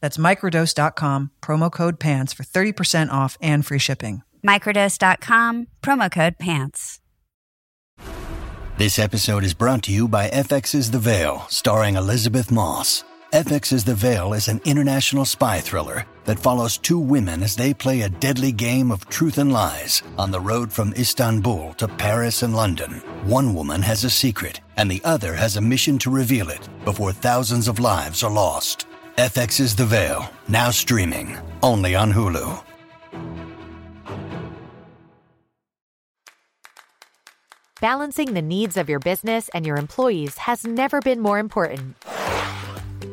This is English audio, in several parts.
That's microdose.com, promo code PANTS for 30% off and free shipping. Microdose.com, promo code PANTS. This episode is brought to you by FX's The Veil, starring Elisabeth Moss. FX's The Veil is an international spy thriller that follows two women as they play a deadly game of truth and lies on the road from Istanbul to Paris and London. One woman has a secret, and the other has a mission to reveal it before thousands of lives are lost. FX's The Veil, now streaming, only on Hulu. Balancing the needs of your business and your employees has never been more important.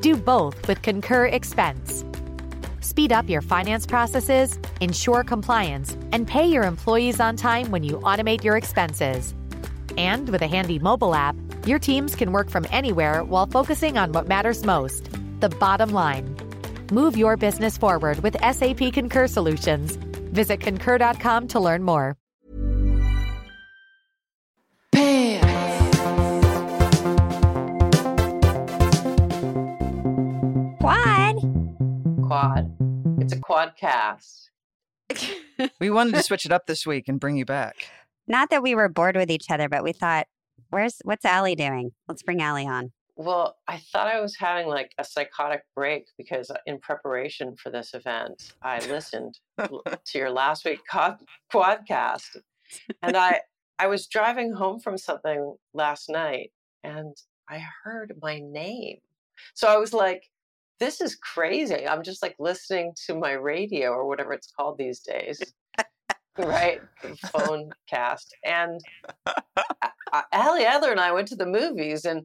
Do both with Concur Expense. Speed up your finance processes, ensure compliance, and pay your employees on time when you automate your expenses. And with a handy mobile app, your teams can work from anywhere while focusing on what matters most the bottom line. Move your business forward with SAP Concur Solutions. Visit concur.com to learn more. Quad. Quad. It's a quadcast. We wanted to switch it up this week and bring you back. Not that we were bored with each other, but we thought, where's what's Ali doing? Let's bring Ali on. Well, I thought I was having like a psychotic break because uh, in preparation for this event, I listened to your last week quadcast, and I I was driving home from something last night, and I heard my name. So I was like, "This is crazy!" I'm just like listening to my radio or whatever it's called these days, right? Phone cast, and uh, Ali Adler and I went to the movies, and uh,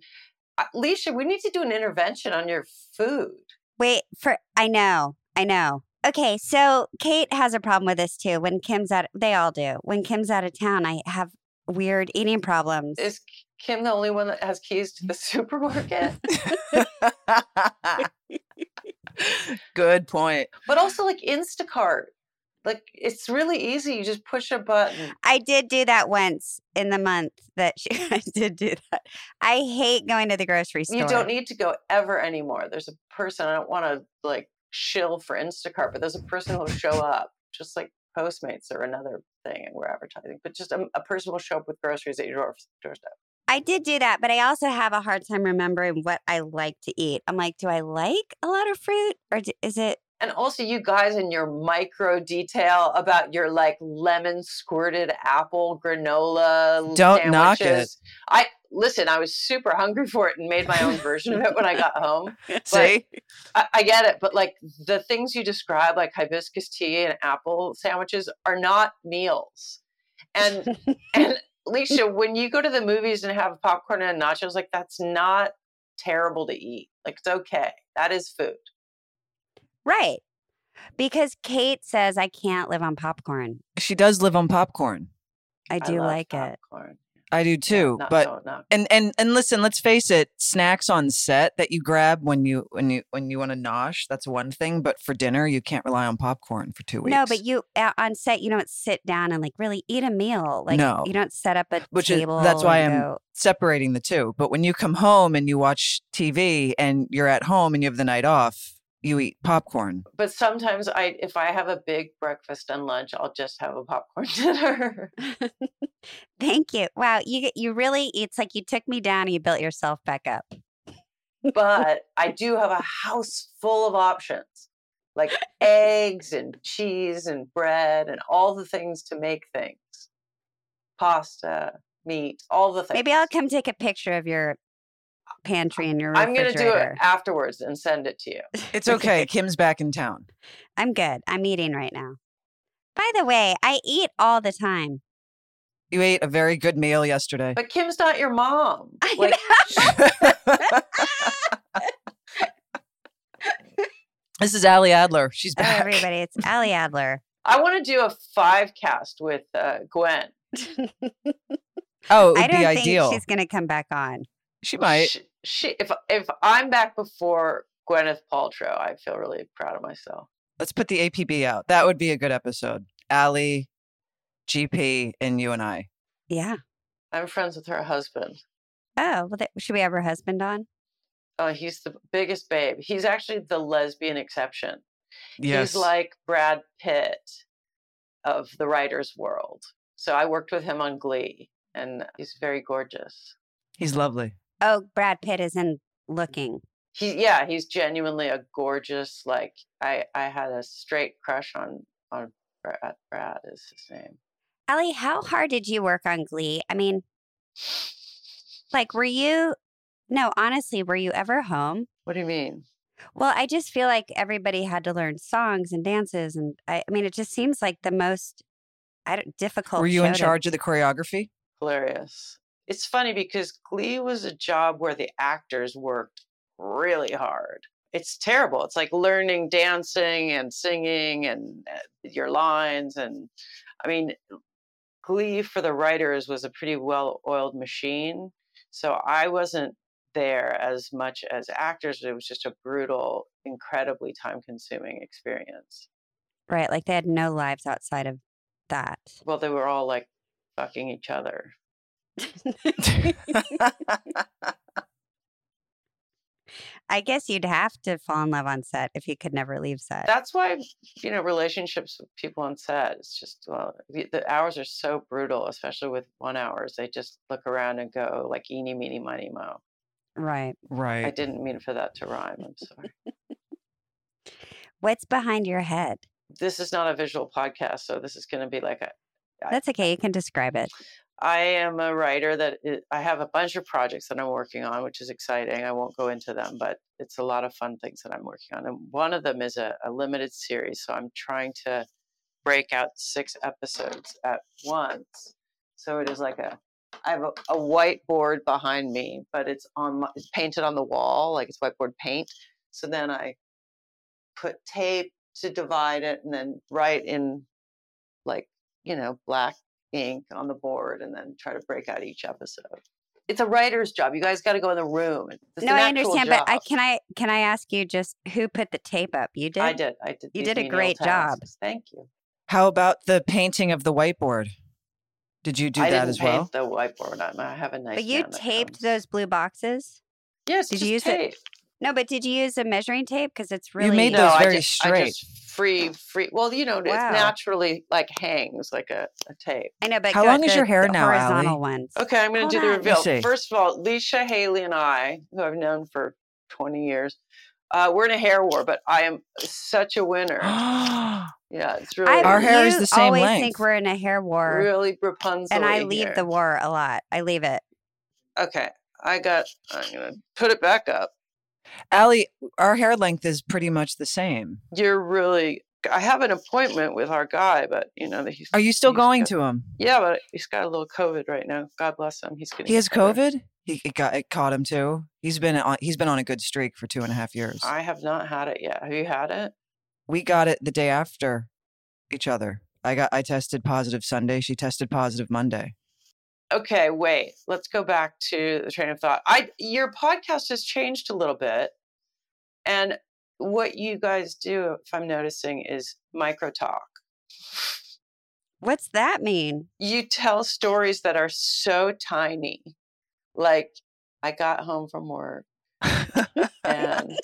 Uh, Leisha, we need to do an intervention on your food. Wait for I know, I know. Okay, so Kate has a problem with this too. When Kim's out, they all do. When Kim's out of town, I have weird eating problems. Is Kim the only one that has keys to the supermarket? Good point. but also like Instacart. Like it's really easy. You just push a button. I did do that once in the month that she, I did do that. I hate going to the grocery store. You don't need to go ever anymore. There's a person, I don't want to like shill for Instacart, but there's a person who'll show up, just like Postmates or another thing, and we're advertising, but just a, a person will show up with groceries at your doorstep. I did do that, but I also have a hard time remembering what I like to eat. I'm like, do I like a lot of fruit or is it? And also, you guys in your micro detail about your like lemon squirted apple granola Don't knock it. I listen. I was super hungry for it and made my own version of it when I got home. See? I, I get it, but like the things you describe, like hibiscus tea and apple sandwiches, are not meals. And and Alicia, when you go to the movies and have popcorn and nachos, like that's not terrible to eat. Like it's okay. That is food. Right. Because Kate says I can't live on popcorn. She does live on popcorn. I do love like it. popcorn. I do too. No, but don't knock. and and and listen, let's face it, snacks on set that you grab when you when you when you want to nosh, that's one thing, but for dinner you can't rely on popcorn for 2 weeks. No, but you uh, on set you don't sit down and like really eat a meal. Like No. you don't set up a Which is- table. that's why I'm- go- separating the two. But when you come home and you watch TV and you're at home and you have the night off, you eat popcorn. But sometimes I, if I have a big breakfast and lunch, I'll just have a popcorn dinner. Thank you. Wow, you you really it's like you took me down and you built yourself back up. but I do have a house full of options. like eggs and cheese and bread and all the things to make things pasta, meat, all the things. Maybe I'll come take a picture of your pantry and your room I'm going to do it afterwards and send it to you. It's okay. Kim's back in town. I'm good. I'm eating right now. By the way, I eat all the time. You ate a very good meal yesterday. But Kim's not your mom. I Like, this is Ali Adler. She's Hello, back. everybody. It's Ali Adler. I want to do a five cast with uh, Gwen. Oh, it would I don't be think ideal. she's going to come back on. She might. She, she, if if I'm back before Gwyneth Paltrow, I feel really proud of myself. Let's put the APB out. That would be a good episode. Ali, GP, and you and I. Yeah. I'm friends with her husband. Oh, well, th- should we have her husband on? Oh, he's the biggest babe. He's actually the lesbian exception. Yes. He's like Brad Pitt of the writer's world. So I worked with him on Glee, and he's very gorgeous. He's lovely. Oh, Brad Pitt isn't looking. He, yeah, he's genuinely a gorgeous. Like I, I had a straight crush on on Brad. Brad is his name. Ali, how hard did you work on Glee? I mean, like, were you, no, honestly, were you ever home? What do you mean? Well, I just feel like everybody had to learn songs and dances. And I, I mean, it just seems like the most I don't, difficult. Were you in show to- charge of the choreography? Hilarious. It's funny because Glee was a job where the actors worked really hard. It's terrible. It's like learning dancing and singing and uh, your lines. And I mean, Glee for the writers was a pretty well oiled machine. So I wasn't there as much as actors. It was just a brutal, incredibly time consuming experience. Right. Like they had no lives outside of that. Well, they were all like fucking each other. I guess you'd have to fall in love on set if you could never leave set. That's why, you know, relationships with people on set, it's just, well, the, the hours are so brutal, especially with one hours. They just look around and go like, eeny, meeny, miny, mo. right. Right. I didn't mean for that to rhyme. I'm sorry. What's behind your head? this is not a visual podcast, so this is going to be like a. That's okay. You can describe it. I am a writer that i- I have a bunch of projects that I'm working on, which is exciting. I won't go into them, but it's a lot of fun things that I'm working on. And one of them is a, a limited series. So I'm trying to break out six episodes at once. So it is like a, I have a, a whiteboard behind me, but it's on, my, it's painted on the wall, like it's whiteboard paint. So then I put tape to divide it and then write in like, you know, black ink on the board and then try to break out each episode. It's a writer's job. You guys got to go in the room. It's no, I actual understand, but I can I can I ask you just who put the tape up? You did. I did. I did. You did a menial great job. tasks. Thank you. How about the painting of the whiteboard? Did you do I that didn't as paint well? the whiteboard. I I have a nice. But you taped those blue boxes. Yes. did just you use it? No, but did you use a measuring tape? Because it's really you made No, those I very just, I straight. Just free, free. Well, you know, it naturally like hangs like a, a tape. I know, but How long is the- your hair the now, Ali? Horizontal ones. Okay, I'm going to do the reveal. First of all, Leisha Hailey and I, who I've known for 20 years, uh, we're in a hair war, but I am such a winner. Yeah, it's really I, Our hair is the same always length. think we're in a hair war, really Rapunzel. and I leave the war a lot. I leave it. Okay, I got. I'm gonna put it back up. Ali, our hair length is pretty much the same. You're really. I have an appointment with our guy, but you know that he's. Are you still going got- to him? Yeah, but he's got a little COVID right now. God bless him. He's getting. He has better. COVID. He it got it caught him too. He's been on he's been on a good streak for two and a half years. I have not had it yet. Have you had it? we got it the day after each other. I got I tested positive Sunday. She tested positive Monday. Okay, wait. Let's go back to the train of thought. I your podcast has changed a little bit, and what you guys do, if I'm noticing, is micro talk. What's that mean? You tell stories that are so tiny, like I got home from work and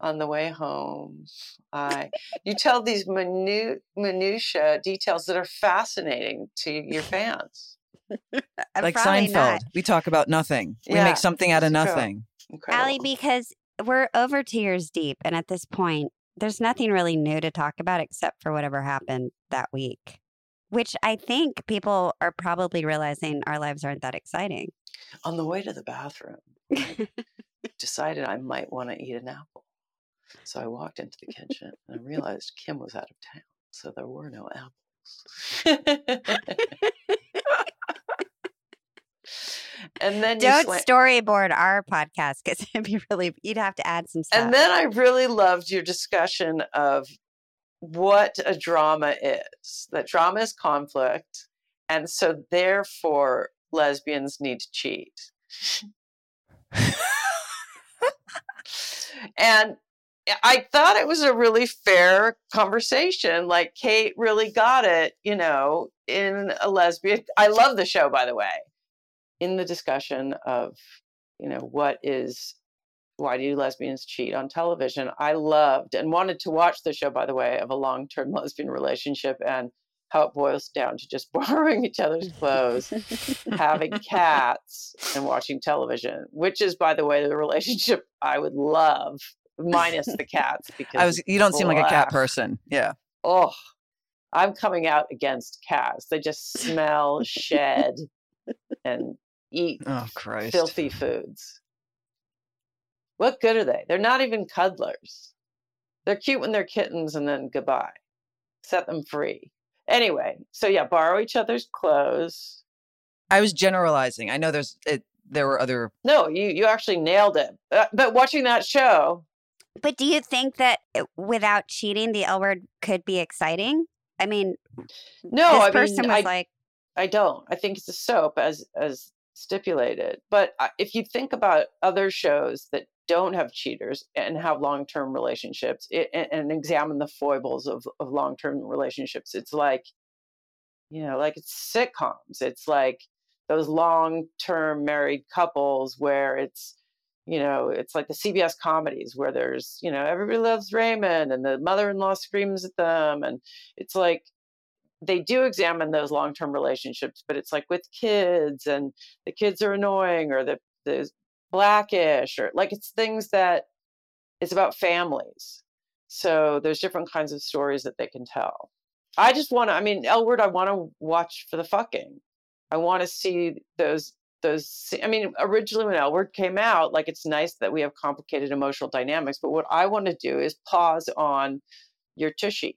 on the way home i you tell these minute minutia details that are fascinating to your fans like Seinfeld. not. We talk about nothing. We make something out of nothing. Ali, Incredible. because we're over two years deep, and at this point, there's nothing really new to talk about except for whatever happened that week, which I think people are probably realizing our lives aren't that exciting. On the way to the bathroom, decided I might want to eat an apple. So I walked into the kitchen and I realized Kim was out of town, so there were no apples. and then Don't storyboard our podcast because it'd be really, you'd have to add some stuff. And then I really loved your discussion of what a drama is. That drama is conflict. And so therefore lesbians need to cheat. and I thought it was a really fair conversation. Like Kate really got it, you know, in a lesbian. I love the show, by the way. In the discussion of, you know, what is why do lesbians cheat on television? I loved and wanted to watch the show, by the way, of a long term lesbian relationship and how it boils down to just borrowing each other's clothes, having cats, and watching television, which is, by the way, the relationship I would love, minus the cats. Because I was. You don't seem like a cat person. Yeah. Oh, I'm coming out against cats. They just smell, shed, and eat Oh Christ. filthy foods. What good are they? They're not even cuddlers. They're cute when they're kittens and then goodbye. Set them free. Anyway, so yeah, borrow each other's clothes. I was generalizing. I know there's. It, there were other. No, you you actually nailed it. Uh, but watching that show, but do you think that uh, without cheating, the L word could be exciting? I mean, no, this I person mean, was I, like, I don't. I think it's a soap as as stipulated. But uh, if you think about other shows that don't have cheaters and have long term relationships it, and, and examine the foibles of, of long term relationships, it's like, you know, like it's sitcoms. It's like those long term married couples where it's, you know, it's like the CBS comedies where there's, you know, everybody loves Raymond and the mother in law screams at them. And it's like, they do examine those long-term relationships but it's like with kids and the kids are annoying or the the blackish or like it's things that it's about families. So there's different kinds of stories that they can tell. I just want to i mean l word i want to watch for the fucking. I want to see those those i mean originally when l word came out like it's nice that we have complicated emotional dynamics but what i want to do is pause on your tushy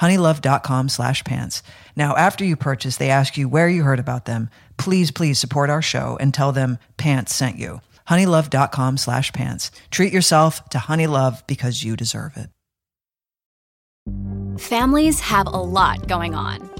honeylove.com slash pants. Now, after you purchase, they ask you where you heard about them. Please, please support our show and tell them pants sent you. honeylove.com slash pants. Treat yourself to Honeylove because you deserve it. Families have a lot going on.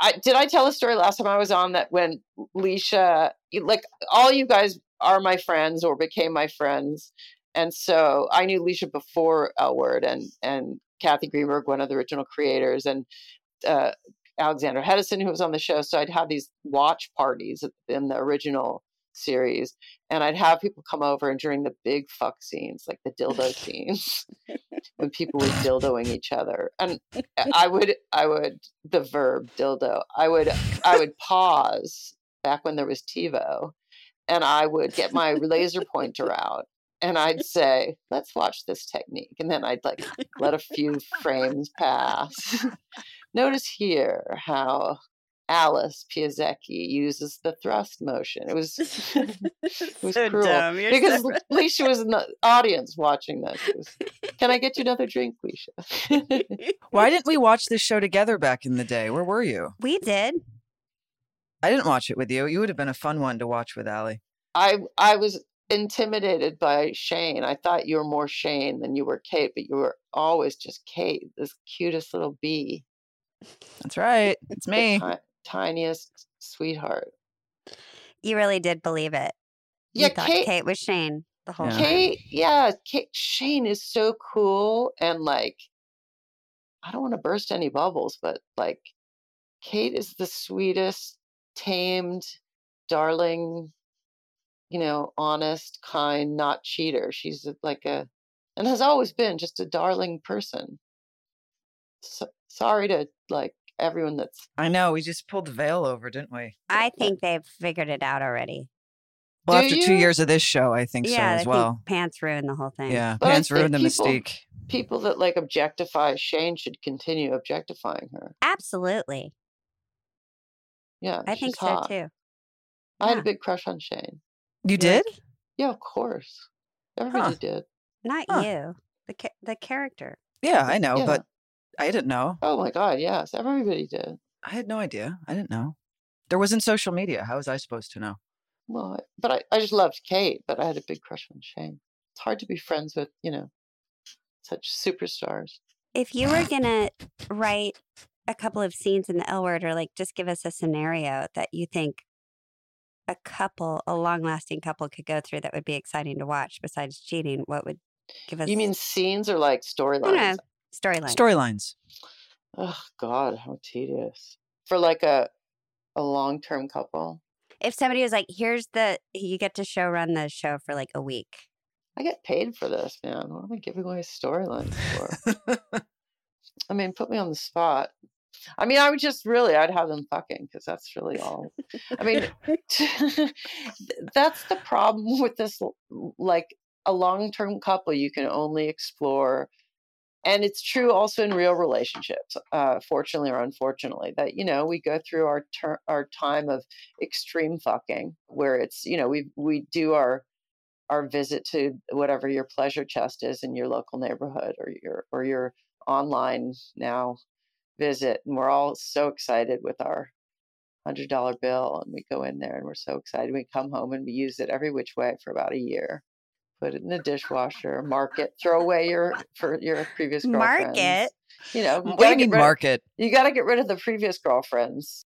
I, did I tell a story last time I was on that when Leisha, like all you guys are my friends or became my friends, and so I knew Leisha before L Word and and Kathy Greenberg, one of the original creators, and uh, Alexander Hedison, who was on the show. So I'd have these watch parties in the original series, and I'd have people come over, and during the big fuck scenes, like the dildo scenes, when people were dildoing each other, and I would, I would, the verb dildo, I would, I would pause back when there was TiVo, and I would get my laser pointer out and I'd say, let's watch this technique. And then I'd like let a few frames pass. Notice here how Alice Pieszecki uses the thrust motion. It was, it was So cruel dumb. You're because so- Leisha was in the audience watching this. Was, Can I get you another drink, Leisha? Why didn't we watch this show together back in the day? Where were you? We did. I didn't watch it with you. You would have been a fun one to watch with Ali. I I was intimidated by Shane. I thought you were more Shane than you were Kate, but you were always just Kate, this cutest little bee, That's right. It's me. Ti- tiniest sweetheart. You really did believe it. Yeah, you thought Kate- Kate, was Shane the whole Yeah. time. Kate, yeah, Kate, Shane is so cool and like I don't want to burst any bubbles, but like Kate is the sweetest, tamed, darling, you know, honest, kind, not cheater. She's like a and has always been just a darling person. So, sorry to like everyone that's I know. We just pulled the veil over, didn't we? I think they've figured it out already. Well, Do after two years of this show, I think so as I well. think pants ruined the whole thing. Yeah, But pants ruined the think people- mystique. people that like objectify Shane should continue objectifying her. Absolutely. Yeah, I think so hot. too. I had a big crush on Shane. You did? Yeah, of course. Everybody Huh. did. Not Huh. you. The ca- the character. Yeah, I know, Yeah. but I didn't know. Oh my God, yes. Everybody did. I had no idea. I didn't know. There wasn't social media. How was I supposed to know? Well, but I, I just loved Kate, but I had a big crush on Shane. It's hard to be friends with, you know, such superstars. If you were gonna write a couple of scenes in the L word, or like just give us a scenario that you think a couple, a long lasting couple, could go through that would be exciting to watch besides cheating, what would give us? You mean scenes or like I don't know storylines? Storylines. Oh God, how tedious. For like a a long term couple. if somebody was like, "Here's the," you get to show run the show for like a week. I get paid for this, man. What am I giving away storylines for? I mean, put me on the spot. I mean, I would just really, I'd have them fucking because that's really all. I mean, that's the problem with this. Like a long term couple, you can only explore, and it's true also in real relationships, uh, fortunately or unfortunately, that you know we go through our ter- our time of extreme fucking, where it's you know we we do our our visit to whatever your pleasure chest is in your local neighborhood or your or your online now visit and we're all so excited with our hundred dollar bill and we go in there and we're so excited we come home and we use it every which way for about a year put it in the dishwasher mark it throw away your for your previous girlfriends Mark it. you know you what do you get mean rid- market? you got to get rid of the previous girlfriends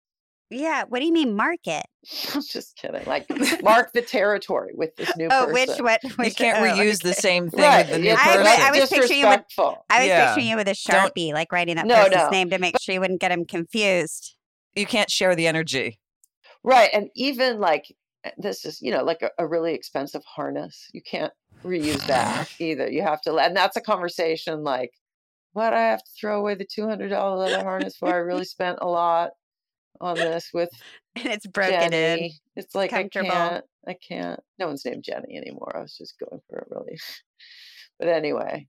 Yeah. What do you mean market? i'm just kidding like mark the territory with this new Oh, person which what? You can't oh, reuse the same thing right with the new I- person. I was picturing you with- I was Yeah. picturing you with a Don't- sharpie, like writing that No, person's no. name to make sure you wouldn't get him confused. you can't share the energy. Right. And even like this is, you know, like a, a really expensive harness. You can't reuse that either. You have to, and that's a conversation like, what I have to throw away the $200 leather harness for? I really spent a lot on this with And it's broken in. It's like, I can't, I can't. No one's named Jenny anymore. I was just going for it really. But anyway,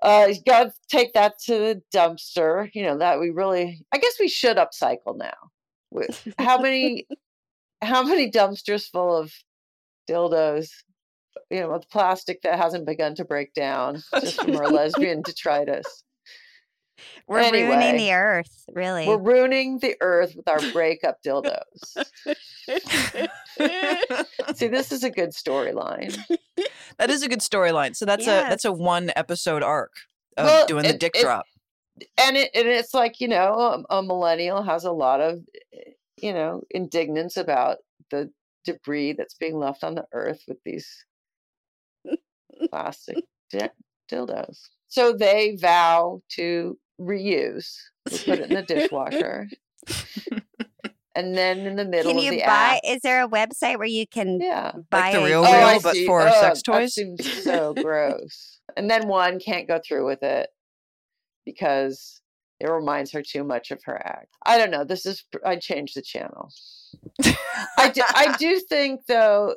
uh, you got to take that to the dumpster. You know, that we really, I guess we should upcycle now. How many, how many dumpsters full of dildos, you know, with plastic that hasn't begun to break down just from our lesbian detritus? We're ruining the earth, really. We're ruining the earth with our breakup dildos. See, this is a good storyline. That is a good storyline. So that's a that's a one episode arc of Well, doing the it- dick it- drop. and it and it's like you know a, a millennial has a lot of you know indignance about the debris that's being left on the earth with these plastic di- dildos. So they vow to reuse. They put it in the dishwasher. and then in the middle Can of you the buy? act, Is there a website where you can yeah. buy the a- real Oh, but see. for Oh, sex That toys. seems so gross. And then one can't go through with it because it reminds her too much of her act. I don't know. This is I changed the channel. I do, I do think though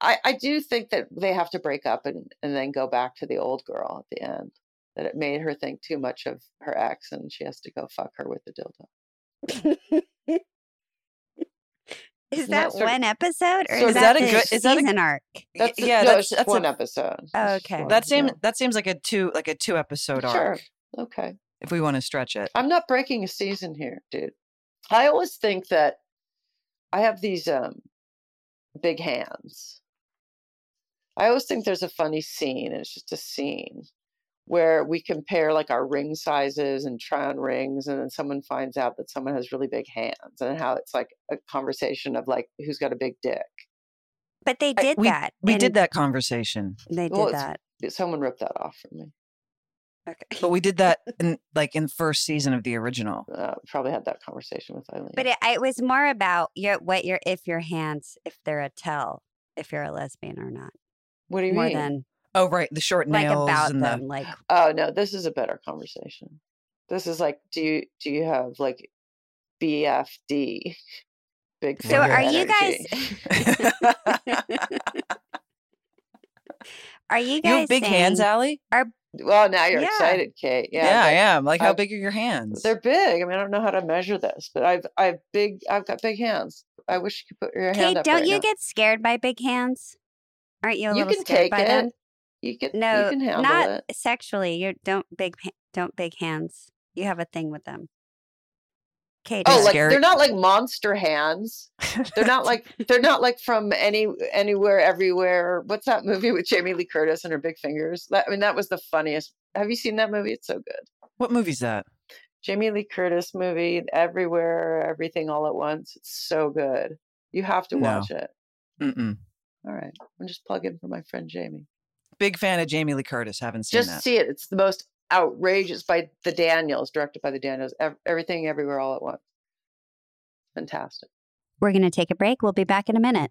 I, I do think that they have to break up and, and then go back to the old girl at the end. That it made her think too much of her ex and she has to go fuck her with the dildo. Is that that sort of- one episode or sort is of- that, Is that a good- is that a- arc? That's yeah, no, that's it's that's one a, episode. Oh, okay. one, that seems yeah. that seems like a two like a two episode arc Sure. Okay. if we want to stretch it. I'm not breaking a season here, dude. I always think that I have these um big hands. I always think there's a funny scene, and it's just a scene where we compare like our ring sizes and try on rings, and then someone finds out that someone has really big hands, and how it's like a conversation of like who's got a big dick. But they I- did we, that. We in- did that conversation, They did Well, that. Someone ripped that off from me. Okay. but we did that in like in the first season of the original. Uh, probably had that conversation with Ilene. But it, it was more about your what your if your hands if they're a tell if you're a lesbian or not what do you more mean? than Oh right, the short like nails about and them the like Oh no, this is a better conversation. This is like, do you do you have like BFD? Big So finger are you guys. are you you guys have big hands, saying- Ali. Well, now you're Yeah. excited, Kate. Yeah, Yeah, I am. Like, how I've- big are your hands? they're big. I mean, I don't know how to measure this, but I've I've big I've got big hands. I wish you could put your hand Kate, up. don't right you now. get scared by big hands? Aren't you a You little can scared take by it. them? You can No, you can handle not it. sexually. You don't big don't big hands. You have a thing with them. Kate, Oh, like scary. they're not like monster hands. They're not like they're not like from any anywhere everywhere. What's that movie with Jamie Lee Curtis and her big fingers? That, I mean, that was the funniest. Have you seen that movie? It's so good. what movie's that? Jamie Lee Curtis movie, everywhere, everything all at once. It's so good. You have to No. watch it. Mm-mm. All right, I'm just plugging for my friend Jamie. Big fan of Jamie Lee Curtis. Haven't seen Just that. see it. It's the most outrageous by the Daniels, directed by the Daniels. Ev- everything, everywhere, all at once. Fantastic. we're going to take a break. We'll be back in a minute.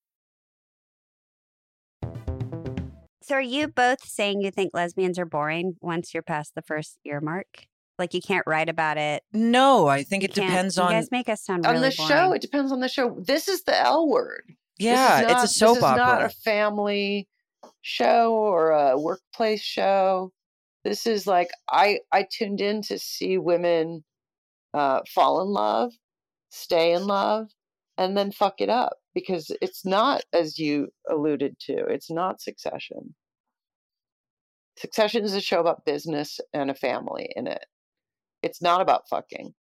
So, are you both saying you think lesbians are boring once you're past the first year mark? Like you can't write about it. no, I think You it can't- depends You on. guys make us sound on really the show it depends on the show this is the l word yeah, not, it's a soap this is opera. not a family show or a workplace show this is like i i tuned in to see women uh fall in love stay in love and then fuck it up because it's not as you alluded to it's not succession succession is a show about business and a family in it it's not about fucking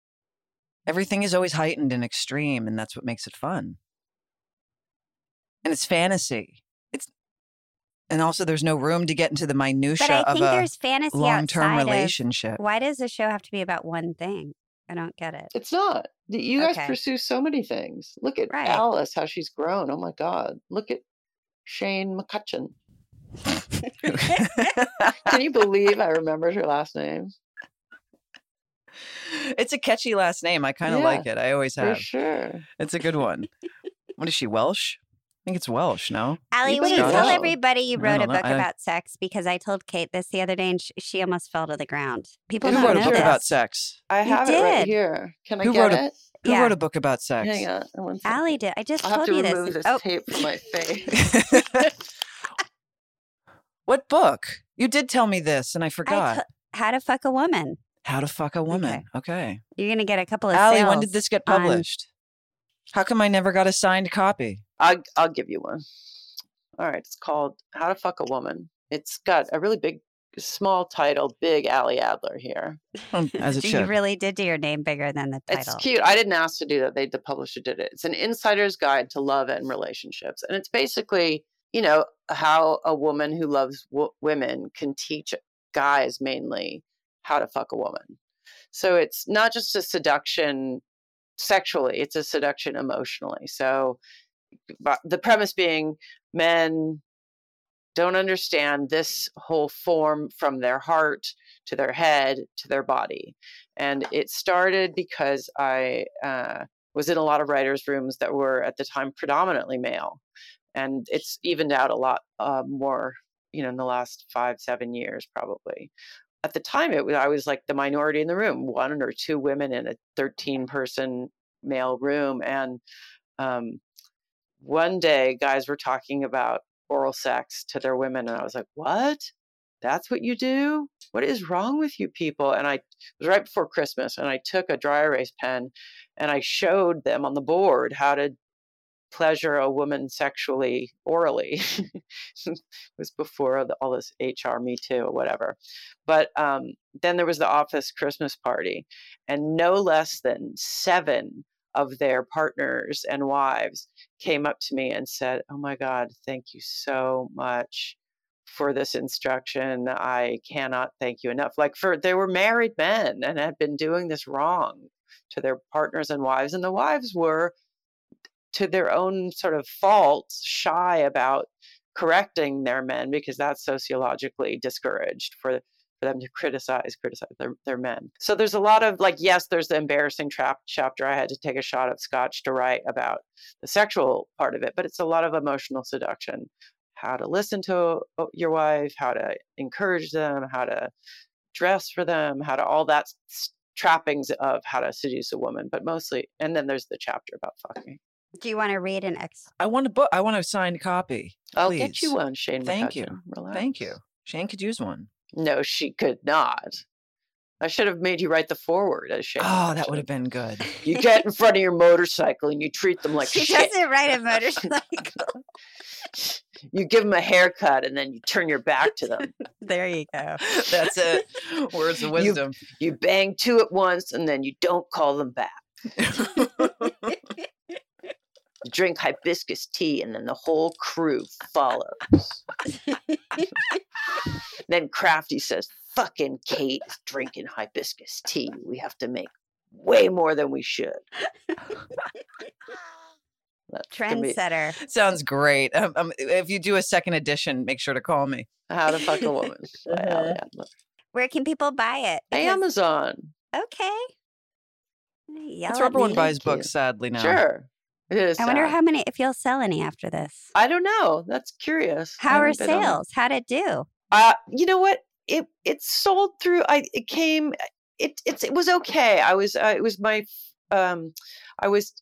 Everything is always heightened and extreme, and that's what makes it fun. And it's fantasy. It's and also there's no room to get into the But minutia I of think a there's fantasy long-term outside of- relationship. Why does the show have to be about one thing? I don't get it. It's not. You guys Okay. pursue so many things. Look at Right. Alice, how she's grown. Oh my God. Look at Shane McCutcheon. Can you believe I remembered her last name? it's a catchy last name. I kind of Yeah, like it. I always For have. sure. It's a good one. what is she Welsh? I think it's Welsh. No. Ali, will you tell everybody you wrote a book I- about sex? Because I told Kate this the other day and she, she almost fell to the ground. People Who don't wrote a know book this. about sex? I You have it right here. Can I Who get wrote a- it? Who Yeah. wrote a book about sex? Hang on. Ali did. I just I'll have told to you remove this. this oh, tape from my face. what book? You did tell me this, and I I forgot. cl- how to fuck a woman. How to fuck a woman. Okay. You're gonna get a couple of. Ali, when did this get on- published? How come I never got a signed copy? I'll, I'll give you one. All right. It's called How to Fuck a Woman. It's got a really big, small title, big Ali Adler here. Um, As it you really did do your name bigger than the title. It's cute. I didn't ask to do that. They, the publisher did it. It's an insider's guide to love and relationships. And it's basically, you know, how a woman who loves w- women can teach guys mainly how to fuck a woman. So it's not just a seduction sexually, it's a seduction emotionally. So the premise being men don't understand this whole form from their heart to their head to their body. And it started because I uh, was in a lot of writers' rooms that were at the time predominantly male. And it's evened out a lot uh, more, you know, in the last five, seven years, probably. At the time, it was, I was like the minority in the room, one or two women in a 13 person male room. And um, one day, guys were talking about oral sex to their women. And I was like, what? That's what you do? What is wrong with you people? And I it was right before Christmas, and I took a dry erase pen and I showed them on the board how to pleasure a woman sexually orally. it was before the, all this HR Me Too or whatever. But um, then there was the office Christmas party, and no less than seven of their partners and wives came up to me and said, Oh my God, thank you so much for this instruction. I cannot thank you enough. Like for they were married men and had been doing this wrong to their partners and wives, and the wives were to their own sort of faults shy about correcting their men because that's sociologically discouraged for for them to criticize criticize their, their men. So there's a lot of like yes there's the embarrassing trap chapter i had to take a shot of scotch to write about the sexual part of it but it's a lot of emotional seduction. How to listen to uh, your wife how to encourage them how to dress for them how to all that trappings of how to seduce a woman but mostly and then there's the chapter about fucking Do you want to read an ex? I want a book. I want a signed copy. I'll get you one, Shane. Thank you. Relax. Thank you. Shane could use one. No, she could not. I should have made you write the forward as Shane. Oh, that would have been good. You get in front of your motorcycle and you treat them like She shit. doesn't ride a motorcycle. You give them a haircut and then you turn your back to them. there you go. That's it. Words of You- wisdom. You bang two at once and then you don't call them back. You drink hibiscus tea and then the whole crew follows. then Crafty says, fucking Kate is drinking hibiscus tea. We have to make way more than we should. That's gonna be Trendsetter. Sounds great. Um, um, if you do a second edition, make sure to call me. How to Fuck a Woman by Ali Adler. Where can people buy it? Because- Amazon. Okay. Yell That's at where everyone buys Thank you. books, sadly, now. Sure. It is I wonder sad. how many, if you'll sell any after this. I don't know. That's curious. How are haven't been on it. sales? How'd it do? Uh, you know what? It it sold through. I it came. It it's it was okay. I was. Uh, it was my. Um, I was.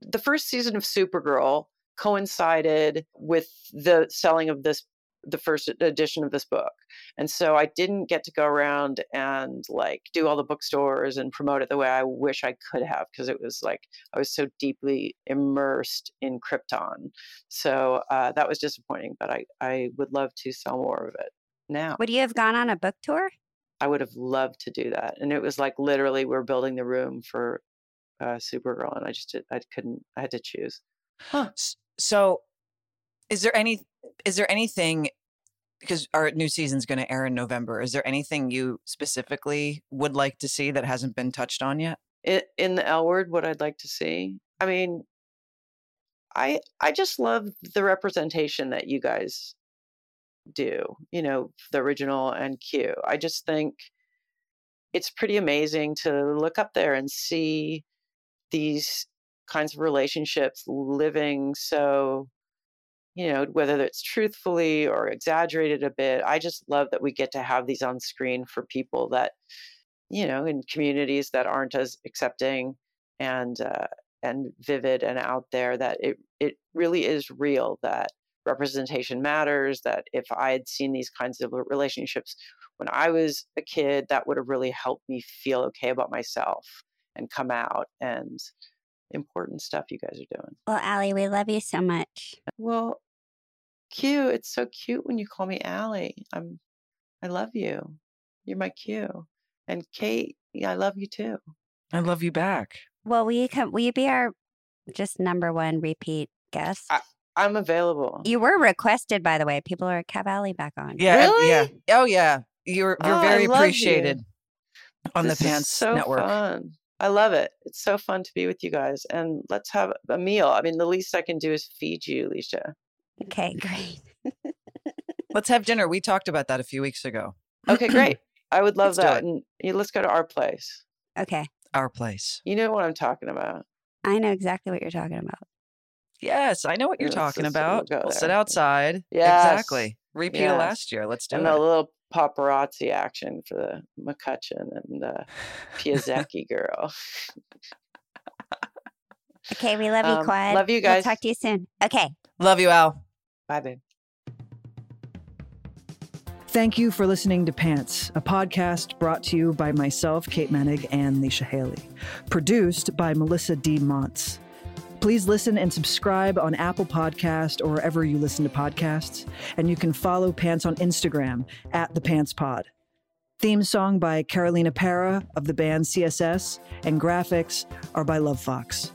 The first season of Supergirl coincided with the selling of this, the first edition of this book, and so I didn't get to go around and like do all the bookstores and promote it the way I wish I could have because it was like I was so deeply immersed in Krypton. So uh, that was disappointing. But I I would love to sell more of it now. Would you have gone on a book tour? I would have loved to do that. And it was like literally we're building the room for uh, Supergirl, and I just did, I couldn't. I had to choose. S- So, is there any is there anything because our new season's going to air in November? Is there anything you specifically would like to see that hasn't been touched on yet? In, in the L word, what I'd like to see. I mean, I I just love the representation that you guys do. You know, the original and Q. I just think it's pretty amazing to look up there and see these kinds of relationships living so you know whether it's truthfully or exaggerated a bit i just love that we get to have these on screen for people that you know in communities that aren't as accepting and uh, and vivid and out there that it it really is real that representation matters, that if I had seen these kinds of relationships when I was a kid, that would have really helped me feel okay about myself and come out and important stuff you guys are doing. Well, Ali, we love you so much. Well, cute. It's so cute when you call me Ali. I'm I love you. You're my Q. And Kate, yeah, I love you too. I love you back. Well, will you come? Will you be our just number one repeat guest? I, I'm available. You were requested, by the way. People are Cav Ali back on. Yeah, Really? yeah. Oh yeah. You're you're Oh, very love you. appreciated on This the is Pants so Network. Fun. I love it. It's so fun to be with you guys. And let's have a meal. I mean, the least I can do is feed you, Alicia. Okay, great. Let's have dinner. We talked about that a few weeks ago. Okay, great. I would love Let's that. And yeah, let's go to our place. Okay, Our place. You know what I'm talking about. I know exactly what you're talking about. Yes, I know what you're Let's talking just- we'll go We'll sit outside. Yes. Exactly. Repeat of last year. Let's do and it. And a little paparazzi action for the McCutcheon and the Pieszecki girl. Okay, we love you, Um, Quad. love you We'll guys. talk to you soon. Okay. Love you, Al. Bye, babe. Thank you for listening to Pants, a podcast brought to you by myself, Kate Moennig, and Leisha Hailey. Produced by Melissa D. Montz. Please listen and subscribe on Apple Podcast or wherever you listen to podcasts. And you can follow Pants on Instagram at the Pants Pod. Theme song by Carolina Parra of the band CSS, and graphics are by Lovefoxxx.